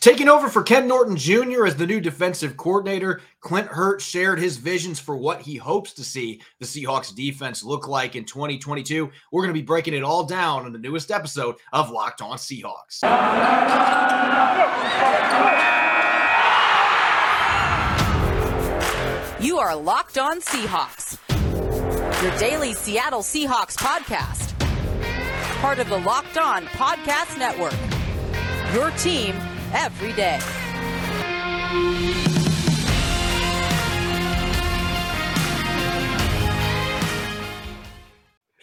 Taking over for Ken Norton Jr. as the new defensive coordinator, Clint Hurtt shared his visions for what he hopes to see the Seahawks defense look like in 2022. We're going to be breaking it all down in the newest episode of Locked On Seahawks. You are Locked On Seahawks, your daily Seattle Seahawks podcast, part of the Locked On Podcast Network. Your team every day.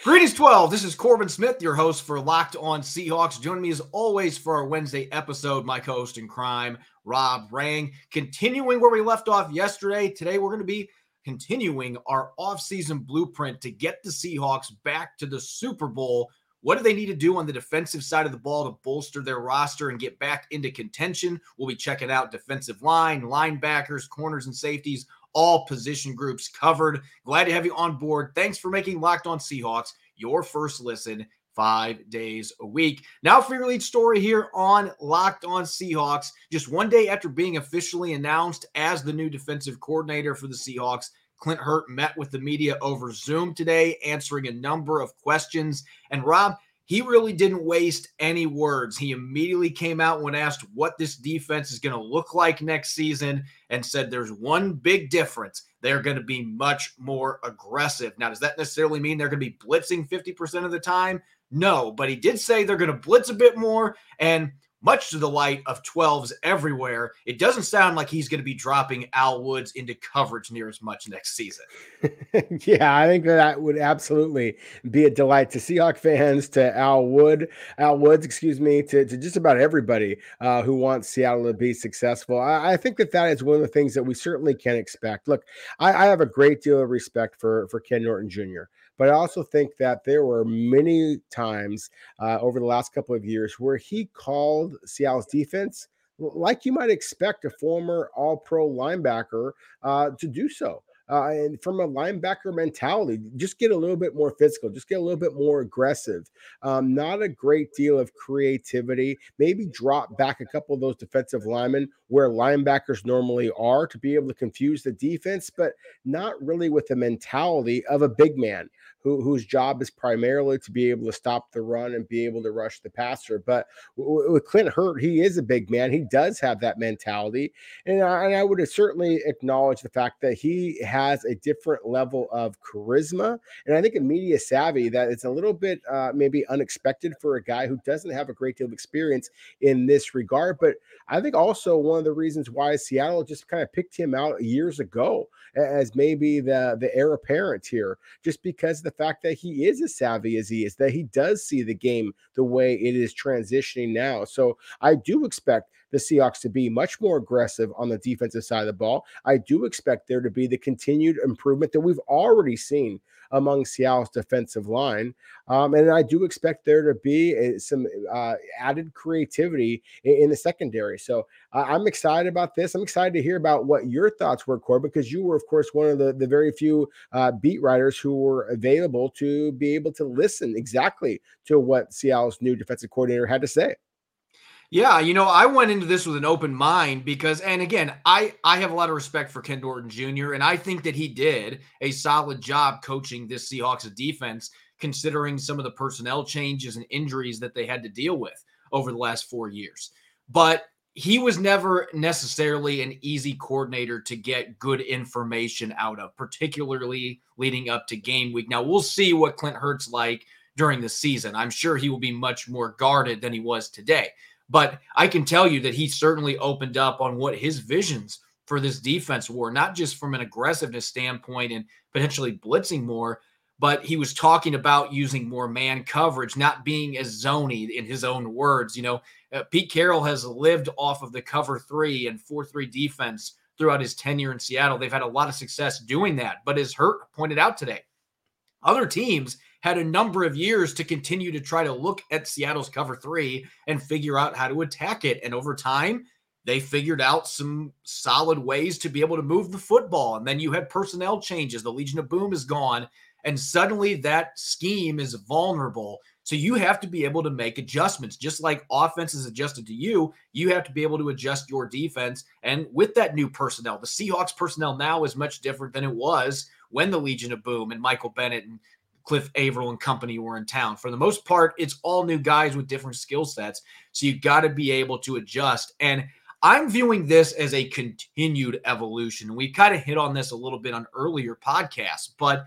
Greetings, 12. This is Corbin Smith, your host for Locked On Seahawks. Joining me as always for our Wednesday episode, my co host in crime, Rob Rang. Continuing where we left off yesterday, today we're going to be continuing our offseason blueprint to get the Seahawks back to the Super Bowl what do they need to do on the defensive side of the ball to bolster their roster and get back into contention? We'll be checking out defensive line, linebackers, corners, and safeties, all position groups covered. Glad to have you on board. Thanks for making Locked On Seahawks your first listen five days a week. Now for your lead story here on Locked On Seahawks. Just one day after being officially announced as the new defensive coordinator for the Seahawks, Clint Hurtt met with the media over Zoom today, answering a number of questions. And Rob, he really didn't waste any words. He immediately came out when asked what this defense is going to look like next season and said there's one big difference. They're going to be much more aggressive. Now, does that necessarily mean they're going to be blitzing 50% of the time? No, but he did say they're going to blitz a bit more. And much to the light of 12s everywhere, it doesn't sound like he's going to be dropping Al Woods into coverage near as much next season. yeah, I think that would absolutely be a delight to Seahawk fans, to Al Wood, Al Woods, excuse me, to, to just about everybody uh, who wants Seattle to be successful. I, I, think that that is one of the things that we certainly can expect. Look, I, I have a great deal of respect for for Ken Norton Jr. But I also think that there were many times uh, over the last couple of years where he called Seattle's defense like you might expect a former all pro linebacker uh, to do so uh, and from a linebacker mentality, just get a little bit more physical, just get a little bit more aggressive. Um, not a great deal of creativity. Maybe drop back a couple of those defensive linemen where linebackers normally are to be able to confuse the defense, but not really with the mentality of a big man who, whose job is primarily to be able to stop the run and be able to rush the passer. But with Clint Hurtt, he is a big man. He does have that mentality. And I, and I would certainly acknowledge the fact that he has a different level of charisma. And I think a media savvy that it's a little bit uh, maybe unexpected for a guy who doesn't have a great deal of experience in this regard. But I think also one of the reasons why Seattle just kind of picked him out years ago as maybe the, the heir apparent here, just because the fact that he is as savvy as he is, that he does see the game the way it is transitioning now. So I do expect the Seahawks to be much more aggressive on the defensive side of the ball. I do expect there to be the continued improvement that we've already seen among Seattle's defensive line. Um, and I do expect there to be a, some uh, added creativity in, in, the secondary. So uh, I'm excited about this. I'm excited to hear about what your thoughts were, Core, because you were, of course, one of the, the very few uh, beat writers who were available to be able to listen exactly to what Seattle's new defensive coordinator had to say. Yeah, you know, I went into this with an open mind because, and again, I I have a lot of respect for Ken Norton Jr. and I think that he did a solid job coaching this Seahawks defense, considering some of the personnel changes and injuries that they had to deal with over the last four years. But he was never necessarily an easy coordinator to get good information out of, particularly leading up to game week. Now we'll see what Clint Hurtt's like during the season. I'm sure he will be much more guarded than he was today. But I can tell you that he certainly opened up on what his visions for this defense were, not just from an aggressiveness standpoint and potentially blitzing more, but he was talking about using more man coverage, not being as zony in his own words. You know, uh, Pete Carroll has lived off of the cover three and 4 3 defense throughout his tenure in Seattle. They've had a lot of success doing that. But as Hurtt pointed out today, other teams had a number of years to continue to try to look at Seattle's cover three and figure out how to attack it. And over time, they figured out some solid ways to be able to move the football. And then you had personnel changes. The Legion of Boom is gone. And suddenly that scheme is vulnerable. So you have to be able to make adjustments. Just like offense is adjusted to you, you have to be able to adjust your defense. And with that new personnel, the Seahawks personnel now is much different than it was when the Legion of Boom and Michael Bennett and Cliff Avril and company were in town. For the most part, it's all new guys with different skill sets. So you got to be able to adjust. And I'm viewing this as a continued evolution. We kind of hit on this a little bit on earlier podcasts, but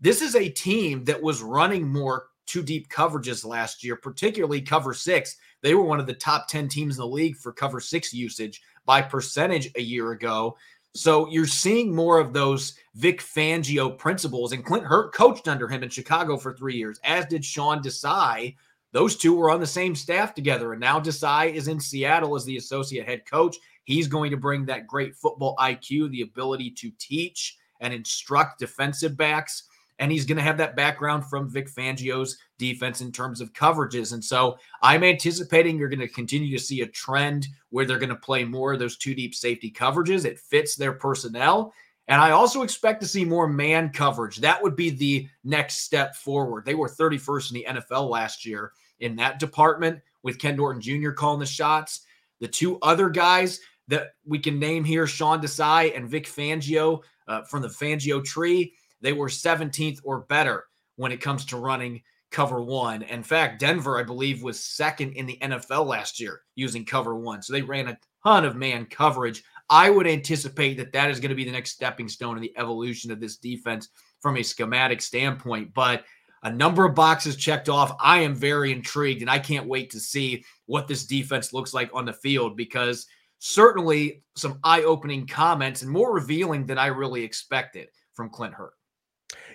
this is a team that was running more two deep coverages last year, particularly cover six. They were one of the top 10 teams in the league for cover six usage by percentage a year ago. So you're seeing more of those Vic Fangio principles. And Clint Hurtt coached under him in Chicago for three years, as did Sean Desai. Those two were on the same staff together. And now Desai is in Seattle as the associate head coach. He's going to bring that great football IQ, the ability to teach and instruct defensive backs and he's going to have that background from Vic Fangio's defense in terms of coverages. And so I'm anticipating you're going to continue to see a trend where they're going to play more of those two deep safety coverages. It fits their personnel. And I also expect to see more man coverage. That would be the next step forward. They were 31st in the NFL last year in that department with Ken Norton Jr. calling the shots. The two other guys that we can name here, Sean Desai and Vic Fangio uh, from the Fangio tree, they were 17th or better when it comes to running cover one. In fact, Denver, I believe, was second in the NFL last year using cover one. So they ran a ton of man coverage. I would anticipate that that is going to be the next stepping stone in the evolution of this defense from a schematic standpoint. But a number of boxes checked off. I am very intrigued and I can't wait to see what this defense looks like on the field because certainly some eye opening comments and more revealing than I really expected from Clint Hurtt.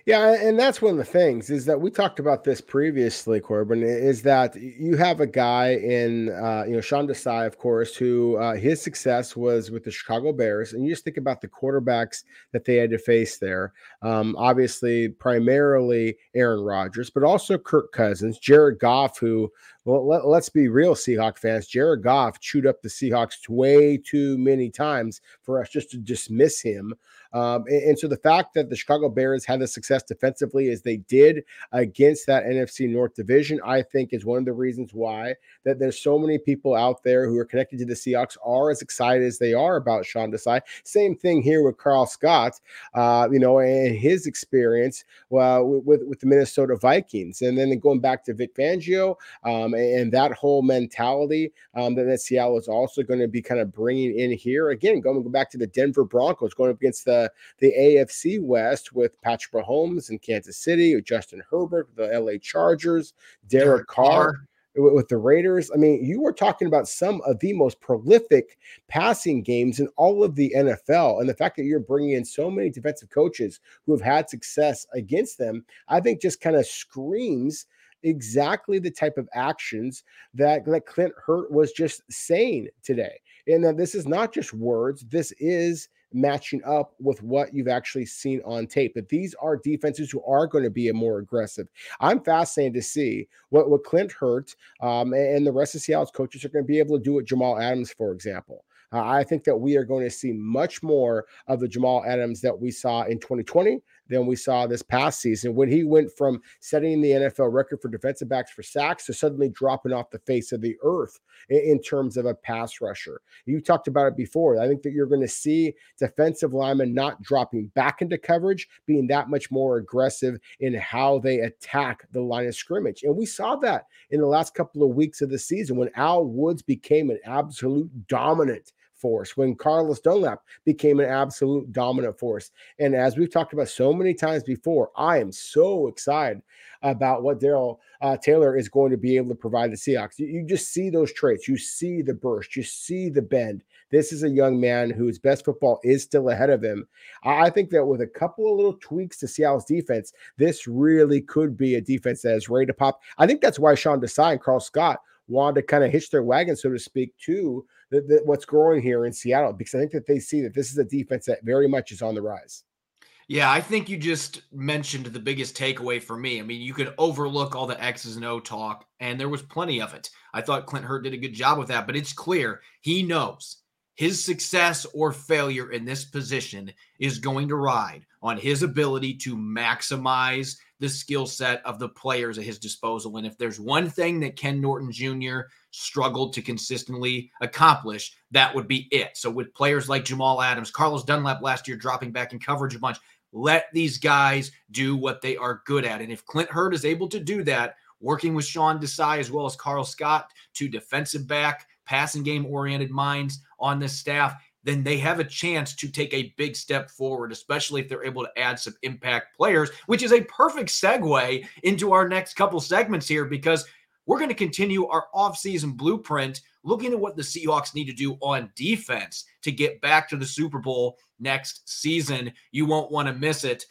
Yeah, and that's one of the things is that we talked about this previously, Corbin. Is that you have a guy in, uh, you know, Sean Desai, of course, who uh, his success was with the Chicago Bears, and you just think about the quarterbacks that they had to face there. Um, obviously, primarily Aaron Rodgers, but also Kirk Cousins, Jared Goff, who well, let, us be real, Seahawk fans. Jared Goff chewed up the Seahawks way too many times for us just to dismiss him. Um, and, and, so the fact that the Chicago Bears had the success defensively as they did against that NFC North division, I think is one of the reasons why that there's so many people out there who are connected to the Seahawks are as excited as they are about Sean Desai. Same thing here with Karl Scott, uh, you know, and his experience with, with the Minnesota Vikings. And then going back to Vic Fangio, um, and that whole mentality um, that, that Seattle is also going to be kind of bringing in here. Again, going back to the Denver Broncos, going up against the, Uh, the AFC West with Patrick Mahomes in Kansas City, with Justin Herbert, the LA Chargers, Derek, Derek Carr. Carr with the Raiders. I mean, you were talking about some of the most prolific passing games in all of the NFL. And the fact that you're bringing in so many defensive coaches who have had success against them, I think just kind of screams exactly the type of actions that, that Clint Hurtt was just saying today. And that this is not just words, this is matching up with what you've actually seen on tape. That these are defenses who are going to be more aggressive. I'm fascinated to see what, what Clint Hurtt um, and the rest of Seattle's coaches are going to be able to do with Jamal Adams, for example. Uh, I think that we are going to see much more of the Jamal Adams that we saw in 2020 than we saw this past season when he went from setting the NFL record for defensive backs for sacks to suddenly dropping off the face of the earth in, in terms of a pass rusher. You talked about it before. I think that you're going to see defensive linemen not dropping back into coverage, being that much more aggressive in how they attack the line of scrimmage. And we saw that in the last couple of weeks of the season when Al Woods became an absolute dominant force, when Carlos Dunlap became an absolute dominant force. And as we've talked about so many times before, I am so excited about what Darrell uh, Taylor is going to be able to provide the Seahawks. You, you, just see those traits. You see the burst. You see the bend. This is a young man whose best football is still ahead of him. I think that with a couple of little tweaks to Seattle's defense, this really could be a defense that is ready to pop. I think that's why Sean Desai and Karl Scott wanted to kind of hitch their wagon, so to speak, to the, the, what's growing here in Seattle because I think that they see that this is a defense that very much is on the rise. Yeah, I think you just mentioned the biggest takeaway for me. I mean, you could overlook all the X's and O talk, and there was plenty of it. I thought Clint Hurtt did a good job with that, but it's clear he knows his success or failure in this position is going to ride on his ability to maximize the skill set of the players at his disposal. And if there's one thing that Ken Norton Jr. struggled to consistently accomplish, that would be it. So, with players like Jamal Adams, Carlos Dunlap last year dropping back in coverage a bunch, let these guys do what they are good at. And if Clint Hurtt is able to do that, working with Sean Desai as well as Karl Scott, two defensive back, passing game oriented minds on this staff, then they have a chance to take a big step forward, especially if they're able to add some impact players, which is a perfect segue into our next couple segments here because we're going to continue our offseason blueprint looking at what the Seahawks need to do on defense to get back to the Super Bowl next season. You won't want to miss it.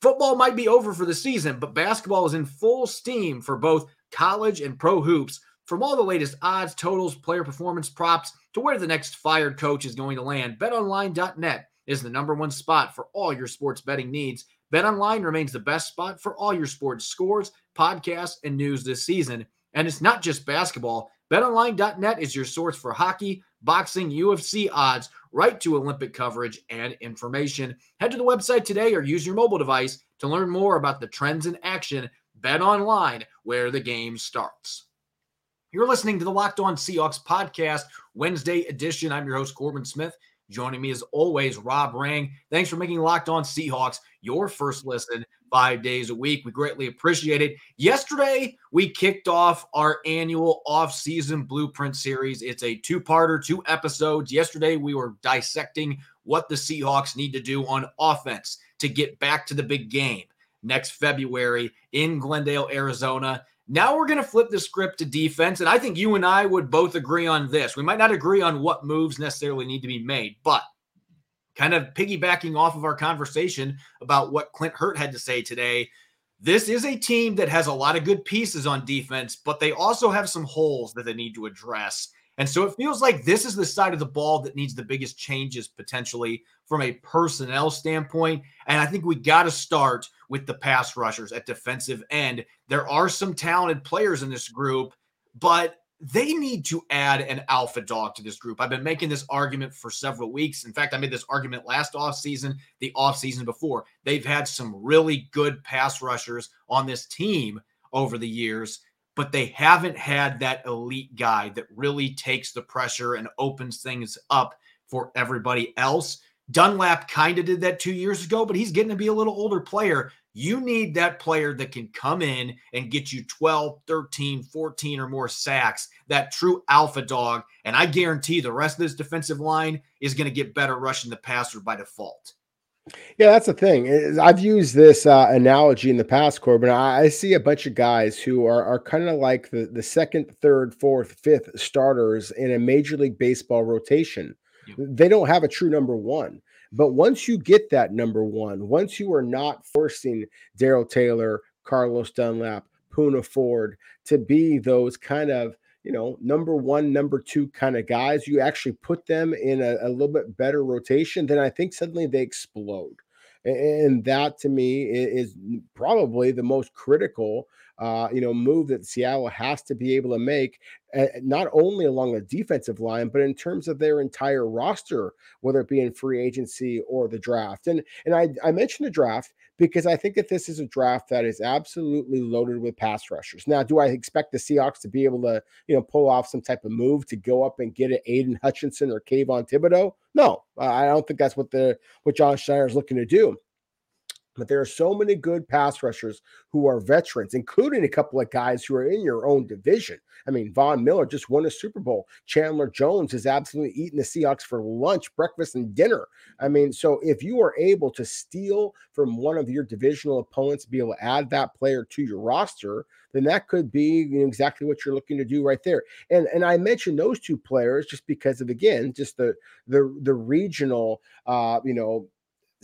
Football might be over for the season, but basketball is in full steam for both college and pro hoops. From all the latest odds, totals, player performance props, to where the next fired coach is going to land, betonline.net is the number one spot for all your sports betting needs. BetOnline remains the best spot for all your sports scores, podcasts, and news this season. And it's not just basketball. BetOnline.net is your source for hockey, boxing, UFC odds, right to Olympic coverage and information. Head to the website today or use your mobile device to learn more about the trends in action. Bet online, where the game starts. You're listening to the Locked On Seahawks podcast, Wednesday edition. I'm your host, Corbin Smith. Joining me as always, Rob Rang. Thanks for making Locked On Seahawks your first listen five days a week. We greatly appreciate it. Yesterday, we kicked off our annual off-season blueprint series. It's a two-parter, two episodes. Yesterday, we were dissecting what the Seahawks need to do on offense to get back to the big game next February in Glendale, Arizona. Now we're going to flip the script to defense. And I think you and I would both agree on this. We might not agree on what moves necessarily need to be made, but kind of piggybacking off of our conversation about what Clint Hurtt had to say today, this is a team that has a lot of good pieces on defense, but they also have some holes that they need to address. And so it feels like this is the side of the ball that needs the biggest changes potentially from a personnel standpoint. And I think we got to start with the pass rushers at defensive end. There are some talented players in this group, but they need to add an alpha dog to this group. I've been making this argument for several weeks. In fact, I made this argument last offseason, the offseason before. They've had some really good pass rushers on this team over the years, but they haven't had that elite guy that really takes the pressure and opens things up for everybody else. Dunlap kind of did that two years ago, but he's getting to be a little older player. You need that player that can come in and get you 12, 13, 14 or more sacks, that true alpha dog. And I guarantee the rest of this defensive line is going to get better rushing the passer by default. Yeah, that's the thing. I've used this uh, analogy in the past, Corbin. I, I see a bunch of guys who are, are kind of like the, the second, third, fourth, fifth starters in a Major League Baseball rotation they don't have a true number one. But once you get that number one, once you are not forcing Darrell Taylor, Carlos Dunlap, Poona Ford to be those kind of you know number one, number two kind of guys, you actually put them in a, a little bit better rotation. Then I think suddenly they explode. And that to me is probably the most critical uh, you know, move that Seattle has to be able to make, uh, not only along the defensive line, but in terms of their entire roster, whether it be in free agency or the draft. And and I, I mentioned the draft because I think that this is a draft that is absolutely loaded with pass rushers. Now, do I expect the Seahawks to be able to, you know, pull off some type of move to go up and get an Aidan Hutchinson or Kayvon Thibodeaux? No, I don't think that's what the what John Schneider is looking to do. But there are so many good pass rushers who are veterans, including a couple of guys who are in your own division. I mean, Von Miller just won a Super Bowl. Chandler Jones is absolutely eating the Seahawks for lunch, breakfast, and dinner. I mean, so if you are able to steal from one of your divisional opponents, be able to add that player to your roster, then that could be you know, exactly what you're looking to do right there. And and I mentioned those two players just because of again just the the the regional uh, you know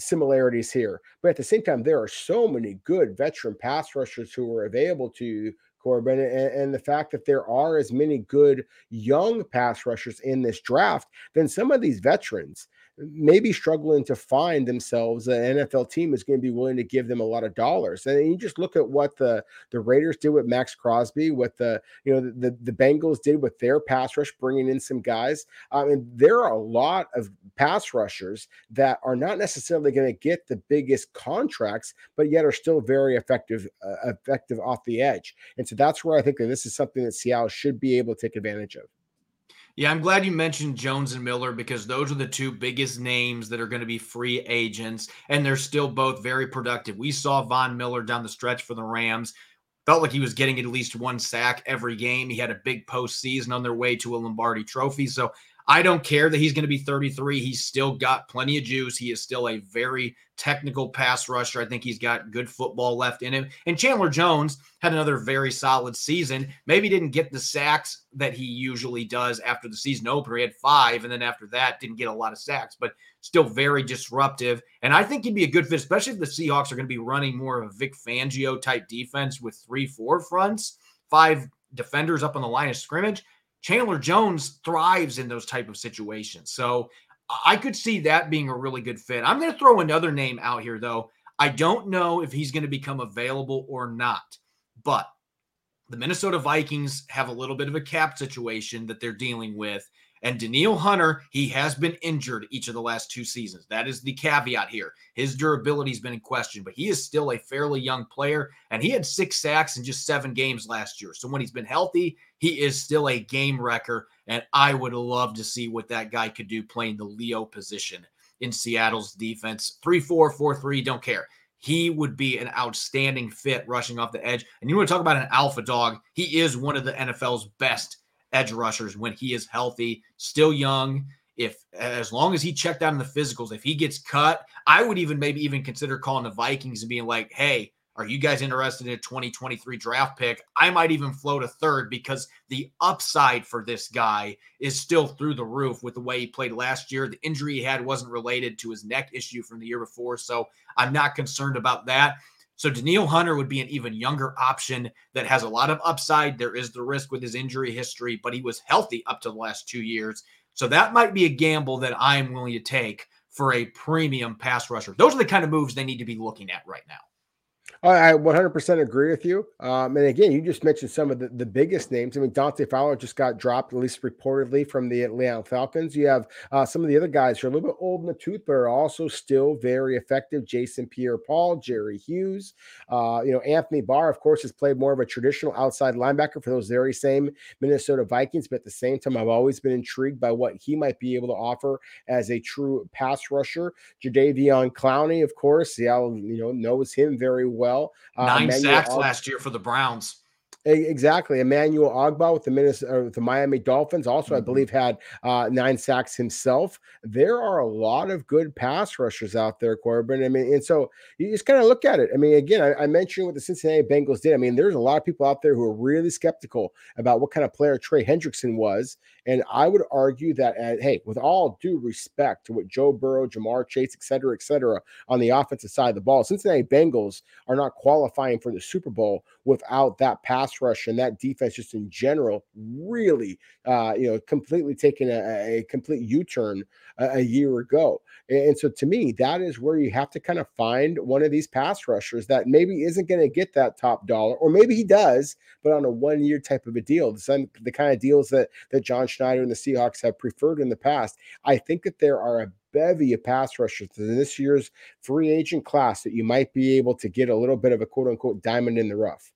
similarities here. But at the same time, there are so many good veteran pass rushers who are available to Corbin, and, and, the fact that there are as many good young pass rushers in this draft, then some of these veterans maybe struggling to find themselves an NFL team is going to be willing to give them a lot of dollars. And you just look at what the the Raiders did with Maxx Crosby, what the you know the the Bengals did with their pass rush, bringing in some guys. I mean, there are a lot of pass rushers that are not necessarily going to get the biggest contracts, but yet are still very effective uh, effective off the edge. And so that's where I think that this is something that Seattle should be able to take advantage of. Yeah, I'm glad you mentioned Jones and Miller because those are the two biggest names that are going to be free agents, and they're still both very productive. We saw Von Miller down the stretch for the Rams. Felt like he was getting at least one sack every game. He had a big postseason on their way to a Lombardi trophy. So I don't care that he's going to be 33. He's still got plenty of juice. He is still a very technical pass rusher. I think he's got good football left in him. And Chandler Jones had another very solid season. Maybe didn't get the sacks that he usually does after the season opener. He had five, and then after that, didn't get a lot of sacks, but still very disruptive. And I think he'd be a good fit, especially if the Seahawks are going to be running more of a Vic Fangio type defense with three, four fronts, five defenders up on the line of scrimmage. Chandler Jones thrives in those type of situations. So I could see that being a really good fit. I'm going to throw another name out here, though. I don't know if he's going to become available or not, but the Minnesota Vikings have a little bit of a cap situation that they're dealing with. And Danielle Hunter, he has been injured each of the last two seasons. That is the caveat here. His durability has been in question, but he is still a fairly young player. And he had six sacks in just seven games last year. So when he's been healthy, he is still a game wrecker. And I would love to see what that guy could do playing the Leo position in Seattle's defense. 3 4, 4 3, don't care. He would be an outstanding fit rushing off the edge. And you want to talk about an alpha dog? He is one of the NFL's best edge rushers when he is healthy, still young. If as long as he checked out in the physicals, if he gets cut, I would even maybe even consider calling the Vikings and being like, hey, are you guys interested in a 2023 draft pick? I might even float a third because the upside for this guy is still through the roof with the way he played last year. The injury he had wasn't related to his neck issue from the year before. So I'm not concerned about that. So Danielle Hunter would be an even younger option that has a lot of upside. There is the risk with his injury history, but he was healthy up to the last two years. So that might be a gamble that I'm willing to take for a premium pass rusher. Those are the kind of moves they need to be looking at right now. I 100% agree with you. Um, and again, you just mentioned some of the, the biggest names. I mean, Dante Fowler just got dropped, at least reportedly, from the Atlanta Falcons. You have uh, some of the other guys who are a little bit old in the tooth, but are also still very effective. Jason Pierre Paul, Jerry Hughes. Uh, you know, Anthony Barr, of course, has played more of a traditional outside linebacker for those very same Minnesota Vikings. But at the same time, I've always been intrigued by what he might be able to offer as a true pass rusher. Jadeveon Clowney, of course, Seattle, you know, knows him very well well. Uh, Nine Emmanuel sacks last year for the Browns. Exactly. Emmanuel Ogbah with the Minnesota, with the Miami Dolphins also, mm-hmm. I believe, had uh, nine sacks himself. There are a lot of good pass rushers out there, Corbin. I mean, and so you just kind of look at it. I mean, again, I, I, mentioned what the Cincinnati Bengals did. I mean, there's a lot of people out there who are really skeptical about what kind of player Trey Hendrickson was. And I would argue that, uh, hey, with all due respect to what Joe Burrow, Ja'Marr Chase, et cetera, et cetera, on the offensive side of the ball, Cincinnati Bengals are not qualifying for the Super Bowl without that pass rush and that defense just in general really, uh, you know, completely taking a, a complete U-turn a, a year ago. And so to me, that is where you have to kind of find one of these pass rushers that maybe isn't going to get that top dollar, or maybe he does, but on a one-year type of a deal. The, the kind of deals that that John Schneider and the Seahawks have preferred in the past. I think that there are a bevy of pass rushers in this year's free agent class that you might be able to get a little bit of a quote unquote diamond in the rough.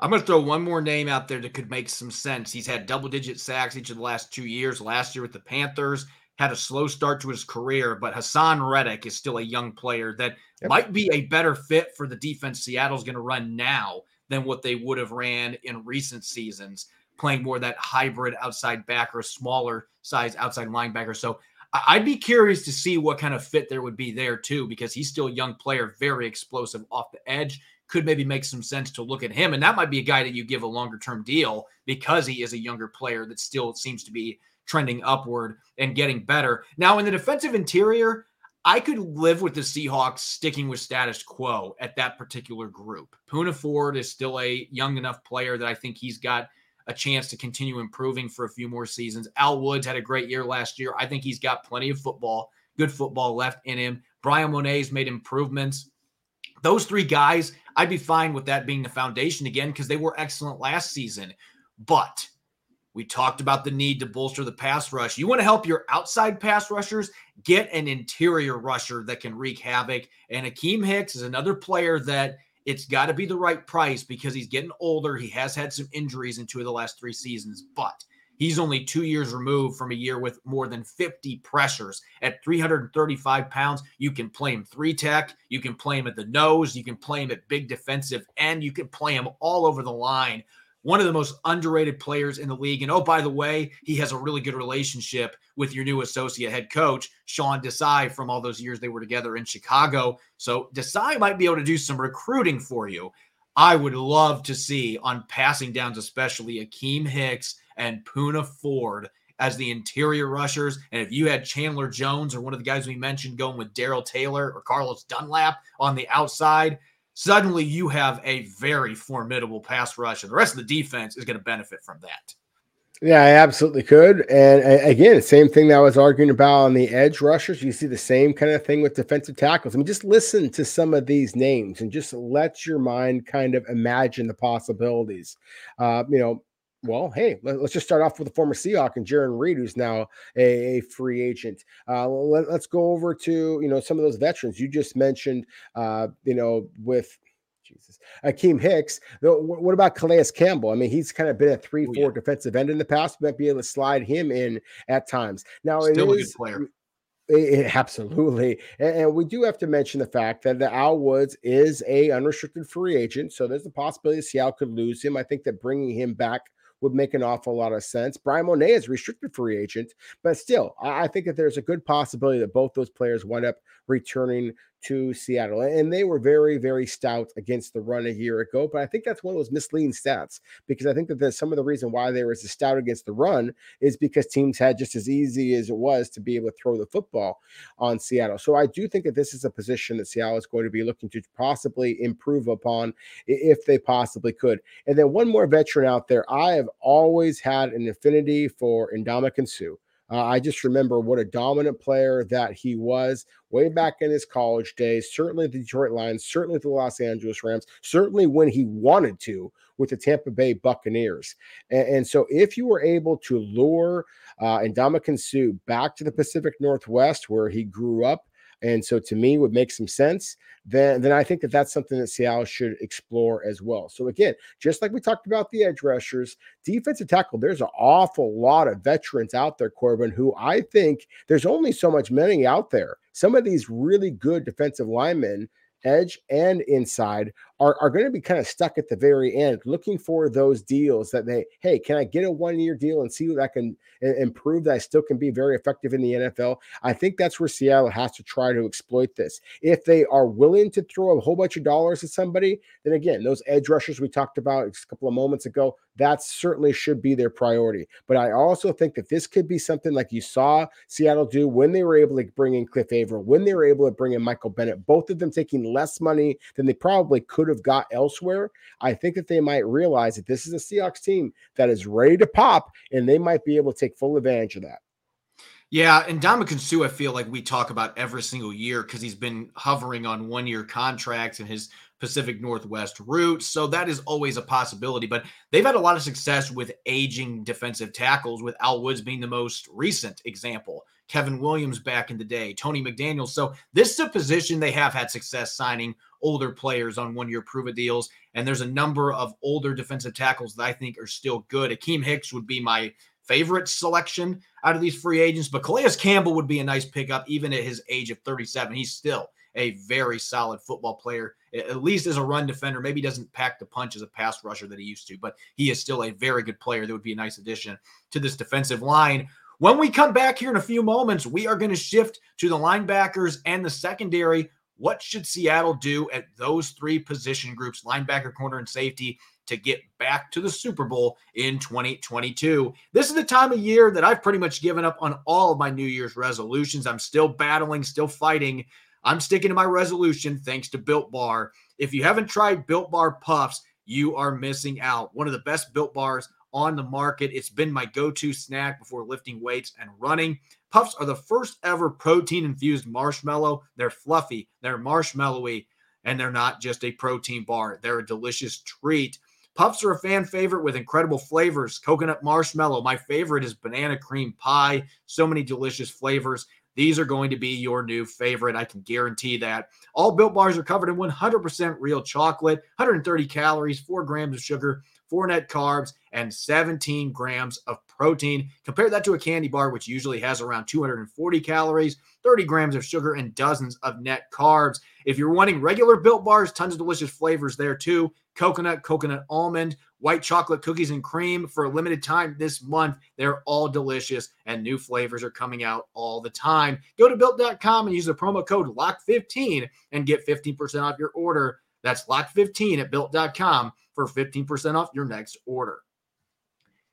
I'm going to throw one more name out there that could make some sense. He's had double digit sacks each of the last two years. Last year with the Panthers, had a slow start to his career, but Haason Reddick is still a young player that yep. might be a better fit for the defense Seattle's going to run now than what they would have ran in recent seasons, playing more that hybrid outside backer, smaller size outside linebacker. So I'd be curious to see what kind of fit there would be there too, because he's still a young player, very explosive off the edge. Could maybe make some sense to look at him. And that might be a guy that you give a longer term deal because he is a younger player that still seems to be trending upward and getting better. Now, in the defensive interior, I could live with the Seahawks sticking with status quo at that particular group. Poona Ford is still a young enough player that I think he's got a chance to continue improving for a few more seasons. Al Woods had a great year last year. I think he's got plenty of football good football left in him. Bryan Mone's made improvements. Those three guys, I'd be fine with that being the foundation again because they were excellent last season. But we talked about the need to bolster the pass rush. You want to help your outside pass rushers get an interior rusher that can wreak havoc. And Akiem Hicks is another player that it's got to be the right price because he's getting older. He has had some injuries in two of the last three seasons, but he's only two years removed from a year with more than 50 pressures. At 335 pounds, you can play him three tech, you can play him at the nose, you can play him at big defensive end, you can play him all over the line one of the most underrated players in the league. And oh, by the way, he has a really good relationship with your new associate head coach, Sean Desai, from all those years they were together in Chicago. So Desai might be able to do some recruiting for you. I would love to see on passing downs, especially Akiem Hicks and Poona Ford as the interior rushers. And if you had Chandler Jones or one of the guys we mentioned going with Darrell Taylor or Carlos Dunlap on the outside, suddenly you have a very formidable pass rush, and the rest of the defense is going to benefit from that. Yeah, I absolutely could. And again, same thing that I was arguing about on the edge rushers. You see the same kind of thing with defensive tackles. I mean, just listen to some of these names and just let your mind kind of imagine the possibilities. Uh, you know, well, hey, let, us just start off with the former Seahawk and Jarran Reed, who's now a, a free agent. Uh, let, us go over to you know some of those veterans you just mentioned. Uh, you know, with Jesus, Akiem Hicks. What about Calais Campbell? I mean, he's kind of been a three-four oh, yeah. defensive end in the past. We might be able to slide him in at times. Now, still a good player. It, absolutely, and, and, we do have to mention the fact that the Al Woods is a unrestricted free agent, so there's a possibility Seattle could lose him. I think that bringing him back would make an awful lot of sense. Bryan Mone is restricted free agent, but still, I think that there's a good possibility that both those players wind up returning to Seattle. And they were very, very stout against the run a year ago. But I think that's one of those misleading stats because I think that some of the reason why they were as stout against the run is because teams had just as easy as it was to be able to throw the football on Seattle. So I do think that this is a position that Seattle is going to be looking to possibly improve upon if they possibly could. And then one more veteran out there. I have always had an affinity for Ndamukong Suh. Uh, I just remember what a dominant player that he was way back in his college days, certainly the Detroit Lions, certainly the Los Angeles Rams, certainly when he wanted to with the Tampa Bay Buccaneers. And, and so if you were able to lure uh, Ndamukong Suh back to the Pacific Northwest where he grew up, and so to me would make some sense, then then I think that that's something that Seattle should explore as well. So again, just like we talked about the edge rushers, defensive tackle, there's an awful lot of veterans out there, Corbin, who I think there's only so much money out there. Some of these really good defensive linemen edge and inside are, are going to be kind of stuck at the very end looking for those deals that they hey can i get a one year deal and see what i can improve that i still can be very effective in the nfl i think that's where seattle has to try to exploit this. If they are willing to throw a whole bunch of dollars at somebody then again those edge rushers we talked about a couple of moments ago that certainly should be their priority. But i also think that this could be something like you saw seattle do when they were able to bring in cliff avril when they were able to bring in michael bennett both of them taking less money than they probably could have got elsewhere, I think that they might realize that this is a Seahawks team that is ready to pop, and they might be able to take full advantage of that. Yeah, and Ndamukong Suh, I feel like we talk about every single year because he's been hovering on one year contracts and his Pacific Northwest route. So that is always a possibility. But they've had a lot of success with aging defensive tackles, with Al Woods being the most recent example. Kevin Williams back in the day, Tony McDaniel. So this is a position they have had success signing older players on one year prove deals. And there's a number of older defensive tackles that I think are still good. Akiem Hicks would be my favorite selection out of these free agents, but Calais Campbell would be a nice pickup even at his age of 37. He's still a very solid football player, at least as a run defender. Maybe doesn't pack the punch as a pass rusher that he used to, but he is still a very good player. That would be a nice addition to this defensive line. When we come back here in a few moments, we are going to shift to the linebackers and the secondary. What should Seattle do at those three position groups, linebacker, corner, and safety, to get back to the Super Bowl in 2022? This is the time of year that I've pretty much given up on all of my New Year's resolutions. I'm still battling, still fighting. I'm sticking to my resolution thanks to Built Bar. If you haven't tried Built Bar Puffs, you are missing out. One of the best Built Bars on the market. It's been my go to snack before lifting weights and running. Puffs are the first ever protein infused marshmallow. They're fluffy, they're marshmallowy, and they're not just a protein bar. They're a delicious treat. Puffs are a fan favorite with incredible flavors. Coconut marshmallow. My favorite is banana cream pie. So many delicious flavors. These are going to be your new favorite. I can guarantee that. All built bars are covered in 100% real chocolate, 130 calories, 4 grams of sugar, 4 net carbs, and 17 grams of protein. Compare that to a candy bar, which usually has around 240 calories, 30 grams of sugar, and dozens of net carbs. If you're wanting regular built bars, tons of delicious flavors there too coconut, coconut almond, white chocolate cookies and cream for a limited time this month. They're all delicious and new flavors are coming out all the time. Go to built.com and use the promo code LOCK15 and get 15% off your order. That's LOCK15 at built.com for 15% off your next order.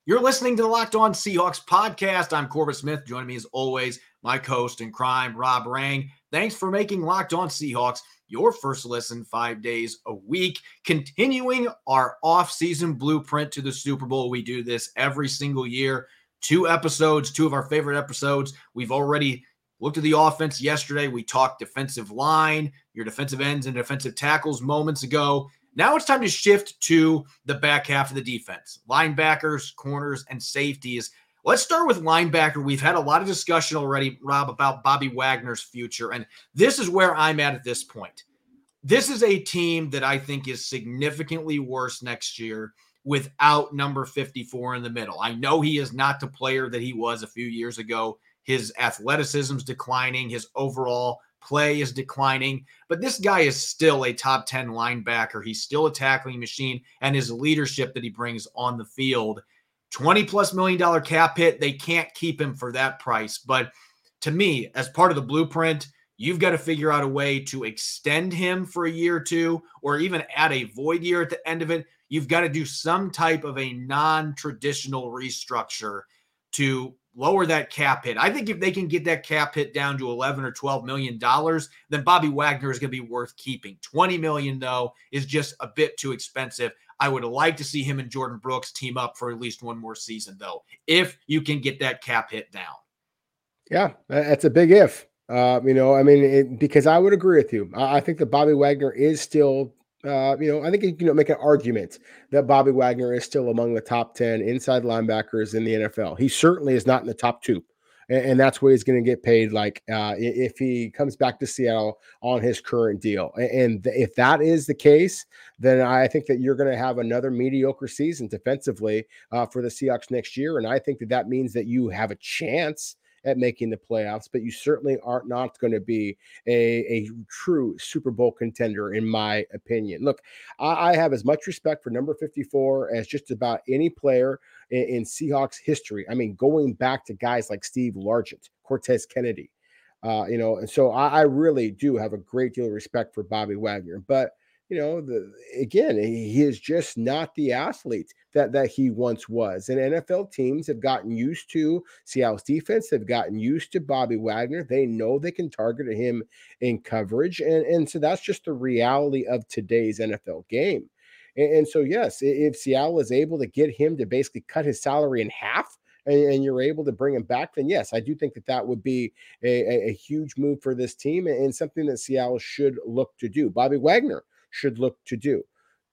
You're listening to the Locked On Seahawks podcast. I'm Corbin Smith. Joining me as always, my co-host in crime, Rob Rang. Thanks for making Locked On Seahawks your first listen five days a week. Continuing our off-season blueprint to the Super Bowl. We do this every single year. Two episodes, two of our favorite episodes. We've already looked at the offense yesterday. We talked defensive line, your defensive ends and defensive tackles moments ago. Now it's time to shift to the back half of the defense linebackers, corners, and safeties. Let's start with linebacker. We've had a lot of discussion already, Rob, about Bobby Wagner's future. And this is where I'm at at this point. This is a team that I think is significantly worse next year without number 54 in the middle. I know he is not the player that he was a few years ago. His athleticism's declining, his overall play is declining, but this guy is still a top 10 linebacker. He's still a tackling machine, and his leadership that he brings on the field 20 plus million dollar cap hit. They can't keep him for that price. But to me, as part of the blueprint, you've got to figure out a way to extend him for a year or two, or even add a void year at the end of it. You've got to do some type of a non traditional restructure to lower that cap hit. I think if they can get that cap hit down to 11 or 12 million dollars, then Bobby Wagner is going to be worth keeping. 20 million though is just a bit too expensive. I would like to see him and Jordyn Brooks team up for at least one more season, though, if you can get that cap hit down. Yeah, that's a big if. Uh, you know, I mean, it, because I would agree with you. I, I think that Bobby Wagner is still, uh, you know, I think you know make an argument that Bobby Wagner is still among the top ten inside linebackers in the NFL. He certainly is not in the top two and, and that's what he's going to get paid. Like uh, if he comes back to Seattle on his current deal, and if that is the case, then I think that you're going to have another mediocre season defensively uh, for the Seahawks next year, and I think that that means that you have a chance at making the playoffs, but you certainly are not going to be a, a true Super Bowl contender, in my opinion. Look, I, I have as much respect for number 54 as just about any player in, in Seahawks history. I mean, going back to guys like Steve Largent, Cortez Kennedy, uh, you know, and so I, I really do have a great deal of respect for Bobby Wagner, but you know, the again, he is just not the athlete that that he once was. And NFL teams have gotten used to Seattle's defense. They've gotten used to Bobby Wagner. They know they can target him in coverage, and and so that's just the reality of today's NFL game. And, and so, yes, if Seattle is able to get him to basically cut his salary in half. And, you're able to bring him back, then yes, I do think that that would be a, a huge move for this team and something that Seattle should look to do. Bobby Wagner should look to do.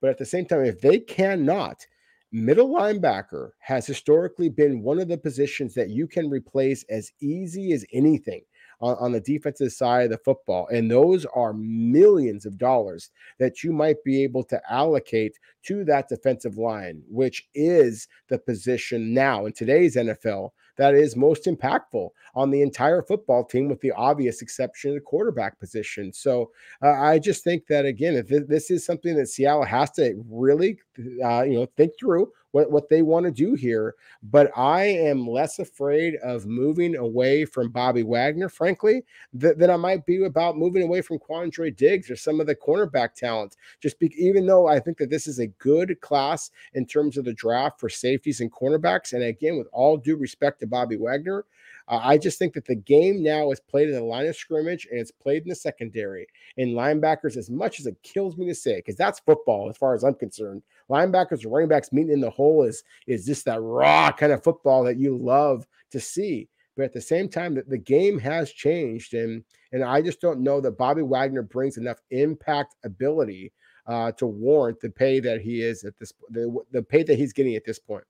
But at the same time, if they cannot, middle linebacker has historically been one of the positions that you can replace as easy as anything on, on, the defensive side of the football. And those are millions of dollars that you might be able to allocate to that defensive line, which is the position now in today's NFL that is most impactful on the entire football team, with the obvious exception of the quarterback position. So uh, I just think that again, if this is something that Seattle has to really, uh, you know, think through what, what they want to do here. But I am less afraid of moving away from Bobby Wagner, frankly, th- than I might be about moving away from Quandre Diggs or some of the cornerback talent. Just be- even though I think that this is a good class in terms of the draft for safeties and cornerbacks, and again, with all due respect to Bobby Wagner, Uh, I just think that the game now is played in the line of scrimmage and it's played in the secondary. And linebackers, as much as it kills me to say, because that's football as far as I'm concerned, linebackers and running backs meeting in the hole is is just that raw kind of football that you love to see. But at the same time, that the game has changed, and and I just don't know that Bobby Wagner brings enough impact ability uh, to warrant the pay that he is at this the, the pay that he's getting at this point.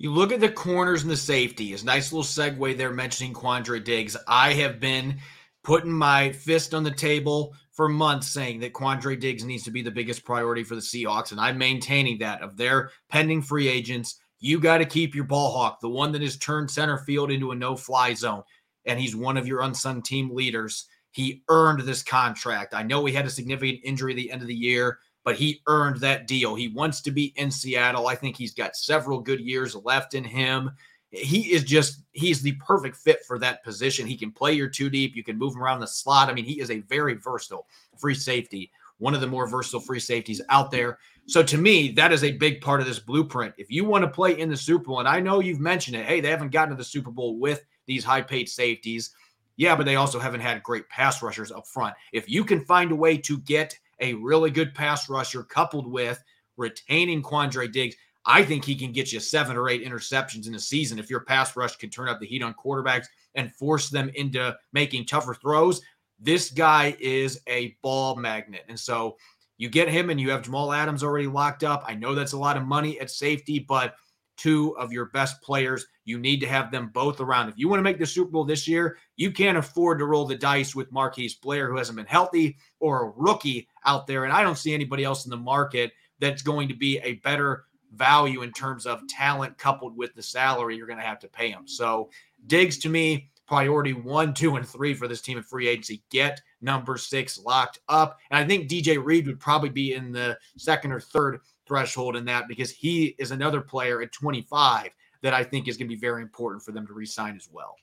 You look at the corners and the safety. safeties. Nice little segue there mentioning Quandre Diggs. I have been putting my fist on the table for months saying that Quandre Diggs needs to be the biggest priority for the Seahawks, and I'm maintaining that of their pending free agents. You got to keep your ball hawk, the one that has turned center field into a no fly zone. And he's one of your unsung team leaders. He earned this contract. I know he had a significant injury at the end of the year, but he earned that deal. He wants to be in Seattle. I think he's got several good years left in him. He is just, he's the perfect fit for that position. He can play your two deep. You can move him around the slot. I mean, he is a very versatile free safety, one of the more versatile free safeties out there. So to me, that is a big part of this blueprint. If you want to play in the Super Bowl, and I know you've mentioned it, hey, they haven't gotten to the Super Bowl with these high paid safeties. Yeah, but they also haven't had great pass rushers up front. If you can find a way to get a really good pass rusher coupled with retaining Quandre Diggs, I think he can get you seven or eight interceptions in a season if your pass rush can turn up the heat on quarterbacks and force them into making tougher throws. This guy is a ball magnet. And so you get him and you have Jamal Adams already locked up. I know that's a lot of money at safety, but two of your best players, you need to have them both around. If you want to make the Super Bowl this year, you can't afford to roll the dice with Marquise Blair, who hasn't been healthy, or a rookie out there. And I don't see anybody else in the market that's going to be a better value in terms of talent coupled with the salary you're going to have to pay him. So Diggs to me, priority one, two, and three for this team of free agency. Get number six locked up. And I think DJ Reed would probably be in the second or third threshold in that because he is another player at 25 that I think is going to be very important for them to resign as well.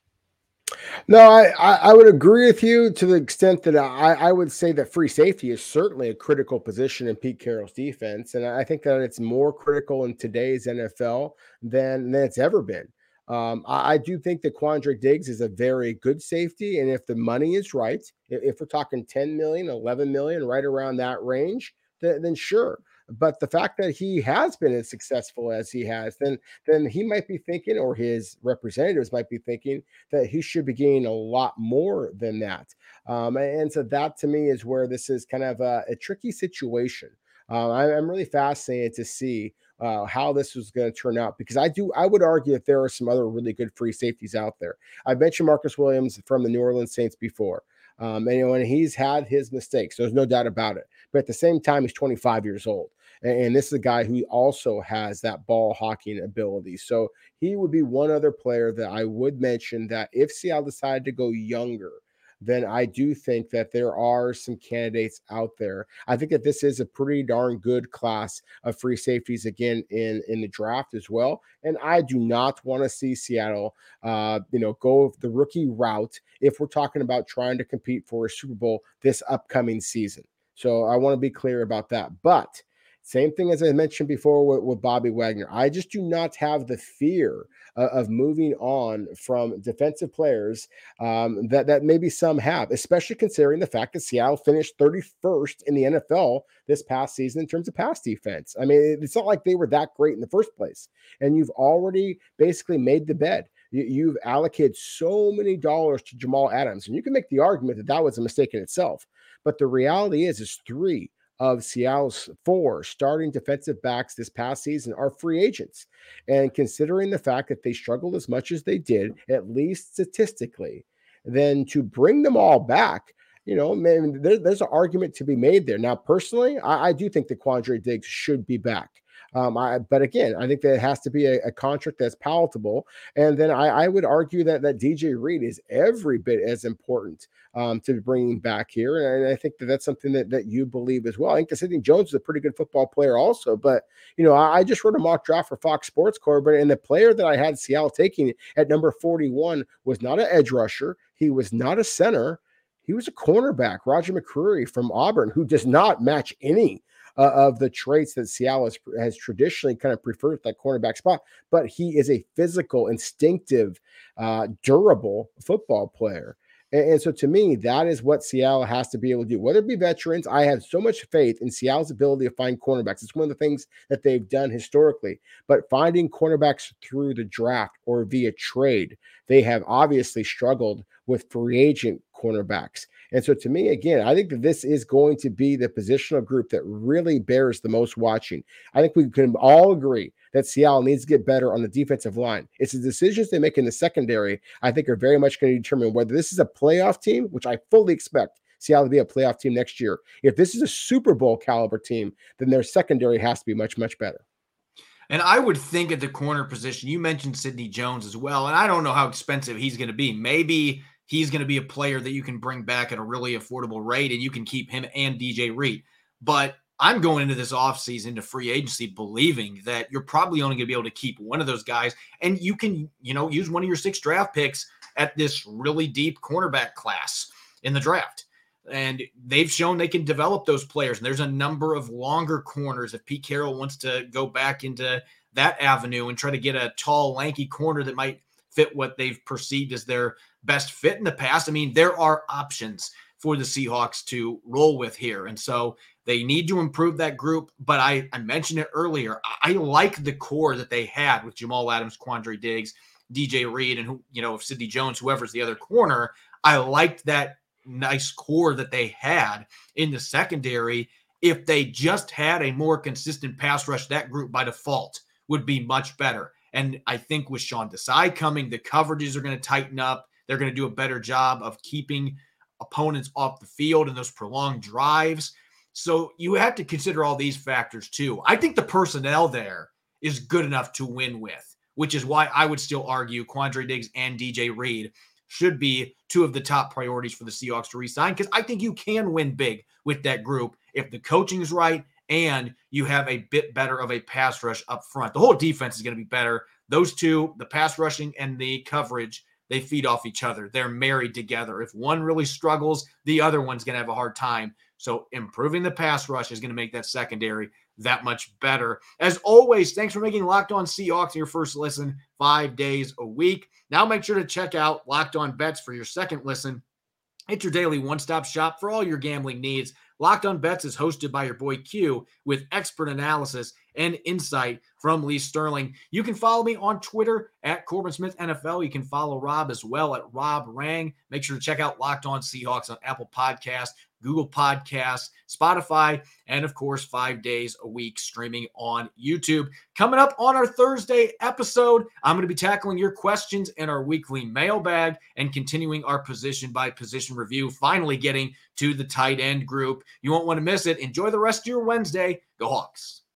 No, I, I would agree with you to the extent that I, I would say that free safety is certainly a critical position in Pete Carroll's defense. And I think that it's more critical in today's NFL than, than it's ever been. Um, I, I, do think that Quandre Diggs is a very good safety. And if the money is right, if, if we're talking 10 million, 11 million, right around that range, then, then sure. But the fact that he has been as successful as he has, then then he might be thinking, or his representatives might be thinking that he should be getting a lot more than that. Um, and so that to me is where this is kind of a, a tricky situation. Uh, I'm really fascinated to see uh, how this was going to turn out because I do I would argue that there are some other really good free safeties out there. I mentioned Marcus Williams from the New Orleans Saints before. Um, and, you know, and he's had his mistakes. There's no doubt about it. But at the same time, he's 25 years old. And, this is a guy who also has that ball hawking ability. So he would be one other player that I would mention that if Seattle decided to go younger, then I do think that there are some candidates out there. I think that this is a pretty darn good class of free safeties again in in the draft as well. And I do not want to see Seattle, uh, you know, go the rookie route if we're talking about trying to compete for a Super Bowl this upcoming season. So I want to be clear about that. But same thing as I mentioned before with, with Bobby Wagner. I just do not have the fear uh, of moving on from defensive players um, that that maybe some have, especially considering the fact that Seattle finished 31st in the NFL this past season in terms of pass defense. I mean, it's not like they were that great in the first place, and you've already basically made the bed. You, have allocated so many dollars to Jamal Adams, and you can make the argument that that was a mistake in itself. But the reality is, is three of Seattle's four starting defensive backs this past season are free agents. And considering the fact that they struggled as much as they did, at least statistically, then to bring them all back, you know, man, there, there's an argument to be made there. Now, personally, I, I do think that Quandre Diggs should be back. Um, I, but again, I think that it has to be a, a contract that's palatable. And then I, I, would argue that that DJ Reed is every bit as important um, to bringing back here. And I think that that's something that, that you believe as well. I think Sidney Jones is a pretty good football player also. But, you know, I, I just wrote a mock draft for Fox Sports Corbin, and the player that I had Seattle taking at number 41 was not an edge rusher. He was not a center. He was a cornerback, Roger McCreary from Auburn, who does not match any uh, of the traits that Seattle has, has traditionally kind of preferred at that cornerback spot. But he is a physical, instinctive, uh, durable football player. And, and, so to me, that is what Seattle has to be able to do. Whether it be veterans, I have so much faith in Seattle's ability to find cornerbacks. It's one of the things that they've done historically. But finding cornerbacks through the draft or via trade, they have obviously struggled with free agent cornerbacks. And so, to me, again, I think that this is going to be the positional group that really bears the most watching. I think we can all agree that Seattle needs to get better on the defensive line. It's the decisions they make in the secondary, I think, are very much going to determine whether this is a playoff team, which I fully expect Seattle to be a playoff team next year. If this is a Super Bowl caliber team, then their secondary has to be much, much better. And I would think at the corner position, you mentioned Sidney Jones as well. And I don't know how expensive he's going to be. Maybe he's going to be a player that you can bring back at a really affordable rate and you can keep him and DJ Reed. But I'm going into this offseason to free agency believing that you're probably only going to be able to keep one of those guys and you can, you know, use one of your six draft picks at this really deep cornerback class in the draft. And they've shown they can develop those players. And there's a number of longer corners. If Pete Carroll wants to go back into that avenue and try to get a tall, lanky corner that might fit what they've perceived as their best fit in the past, I mean, there are options for the Seahawks to roll with here. And so they need to improve that group. But I, I mentioned it earlier. I like the core that they had with Jamal Adams, Quandre Diggs, DJ Reed, and who, you know, Sidney Jones, whoever's the other corner. I liked that nice core that they had in the secondary. If they just had a more consistent pass rush, that group by default would be much better. And I think with Sean Desai coming, the coverages are going to tighten up. They're going to do a better job of keeping opponents off the field in those prolonged drives. So you have to consider all these factors too. I think the personnel there is good enough to win with, which is why I would still argue Quandre Diggs and DJ Reed should be two of the top priorities for the Seahawks to resign because I think you can win big with that group if the coaching is right and you have a bit better of a pass rush up front. The whole defense is going to be better. Those two, the pass rushing and the coverage, they feed off each other. They're married together. If one really struggles, the other one's going to have a hard time. So improving the pass rush is going to make that secondary that much better. As always, thanks for making Locked On Seahawks your first listen five days a week. Now make sure to check out Locked On Bets for your second listen. It's your daily one-stop shop for all your gambling needs. Locked On Bets is hosted by your boy Q with expert analysis and insight from Lee Sterling. You can follow me on Twitter at Corbin Smith NFL. You can follow Rob as well at Rob Rang. Make sure to check out Locked On Seahawks on Apple Podcast, Google Podcasts, Spotify, and of course, five days a week streaming on YouTube. Coming up on our Thursday episode, I'm going to be tackling your questions in our weekly mailbag and continuing our position by position review, finally getting to the tight end group. You won't want to miss it. Enjoy the rest of your Wednesday. Go Hawks.